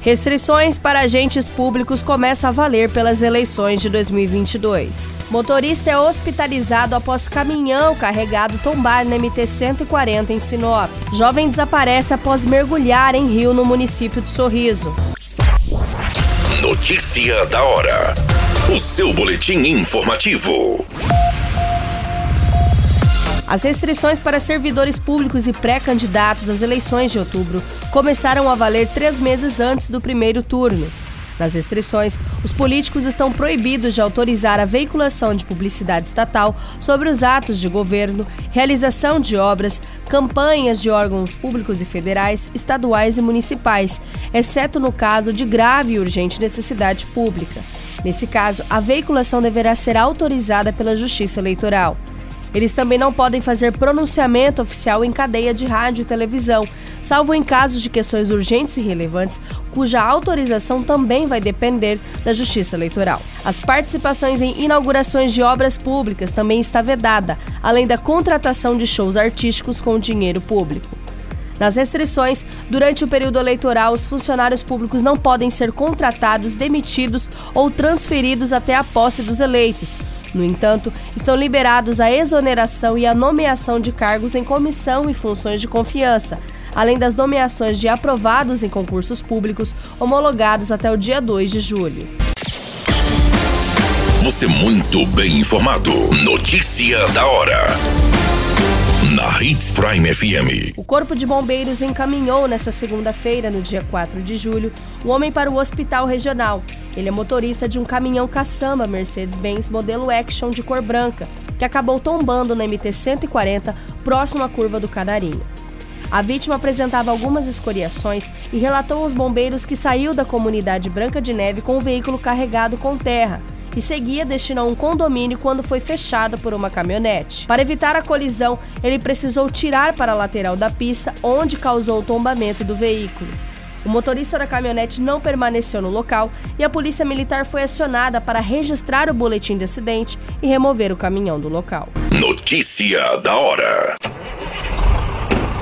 Restrições para agentes públicos começam a valer pelas eleições de 2022. Motorista é hospitalizado após caminhão carregado tombar na MT-140 em Sinop. Jovem desaparece após mergulhar em rio no município de Sorriso. Notícia da hora. O seu boletim informativo. As restrições para servidores públicos e pré-candidatos às eleições de outubro começaram a valer três meses antes do primeiro turno. Nas restrições, os políticos estão proibidos de autorizar a veiculação de publicidade estatal sobre os atos de governo, realização de obras, campanhas de órgãos públicos e federais, estaduais e municipais, exceto no caso de grave e urgente necessidade pública. Nesse caso, a veiculação deverá ser autorizada pela Justiça Eleitoral. Eles também não podem fazer pronunciamento oficial em cadeia de rádio e televisão, salvo em casos de questões urgentes e relevantes, cuja autorização também vai depender da Justiça Eleitoral. As participações em inaugurações de obras públicas também está vedada, além da contratação de shows artísticos com dinheiro público. Nas restrições, durante o período eleitoral, os funcionários públicos não podem ser contratados, demitidos ou transferidos até a posse dos eleitos. No entanto, estão liberados a exoneração e a nomeação de cargos em comissão e funções de confiança, além das nomeações de aprovados em concursos públicos homologados até o dia 2 de julho. Você muito bem informado. Notícia da hora na Hits Prime FM. O Corpo de Bombeiros encaminhou nesta segunda-feira, no dia 4 de julho, o homem para o hospital regional. Ele é motorista de um caminhão caçamba Mercedes-Benz modelo Action de cor branca, que acabou tombando na MT-140, próximo à curva do Canarinho. A vítima apresentava algumas escoriações e relatou aos bombeiros que saiu da comunidade Branca de Neve com o veículo carregado com terra e seguia destino a um condomínio quando foi fechado por uma caminhonete. Para evitar a colisão, ele precisou tirar para a lateral da pista, onde causou o tombamento do veículo. O motorista da caminhonete não permaneceu no local e a polícia militar foi acionada para registrar o boletim de acidente e remover o caminhão do local. Notícia da hora.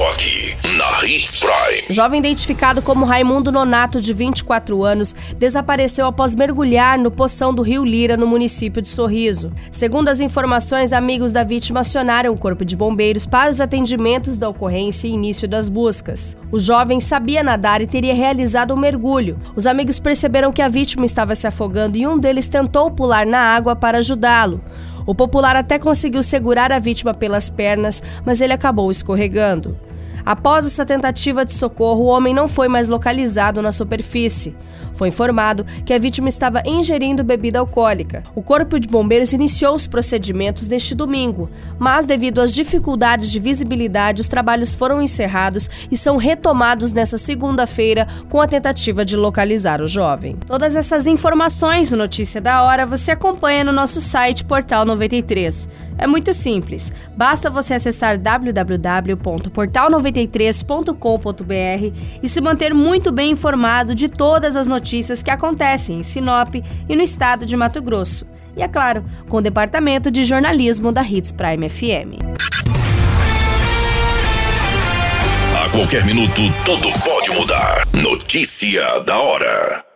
Só aqui, na Hits Prime. Jovem identificado como Raimundo Nonato, de 24 anos, desapareceu após mergulhar no poção do Rio Lira, no município de Sorriso. Segundo as informações, amigos da vítima acionaram o Corpo de Bombeiros para os atendimentos da ocorrência e início das buscas. O jovem sabia nadar e teria realizado um mergulho. Os amigos perceberam que a vítima estava se afogando e um deles tentou pular na água para ajudá-lo. O popular até conseguiu segurar a vítima pelas pernas, mas ele acabou escorregando. Após essa tentativa de socorro, o homem não foi mais localizado na superfície. Foi informado que a vítima estava ingerindo bebida alcoólica. O Corpo de Bombeiros iniciou os procedimentos neste domingo, mas devido às dificuldades de visibilidade, os trabalhos foram encerrados e são retomados nesta segunda-feira com a tentativa de localizar o jovem. Todas essas informações no Notícia da Hora você acompanha no nosso site Portal 93. É muito simples, basta você acessar www.portal93.com.br e se manter muito bem informado de todas as notícias que acontecem em Sinop e no estado de Mato Grosso. E é claro, com o departamento de jornalismo da Hits Prime FM. A qualquer minuto, tudo pode mudar. Notícia da hora.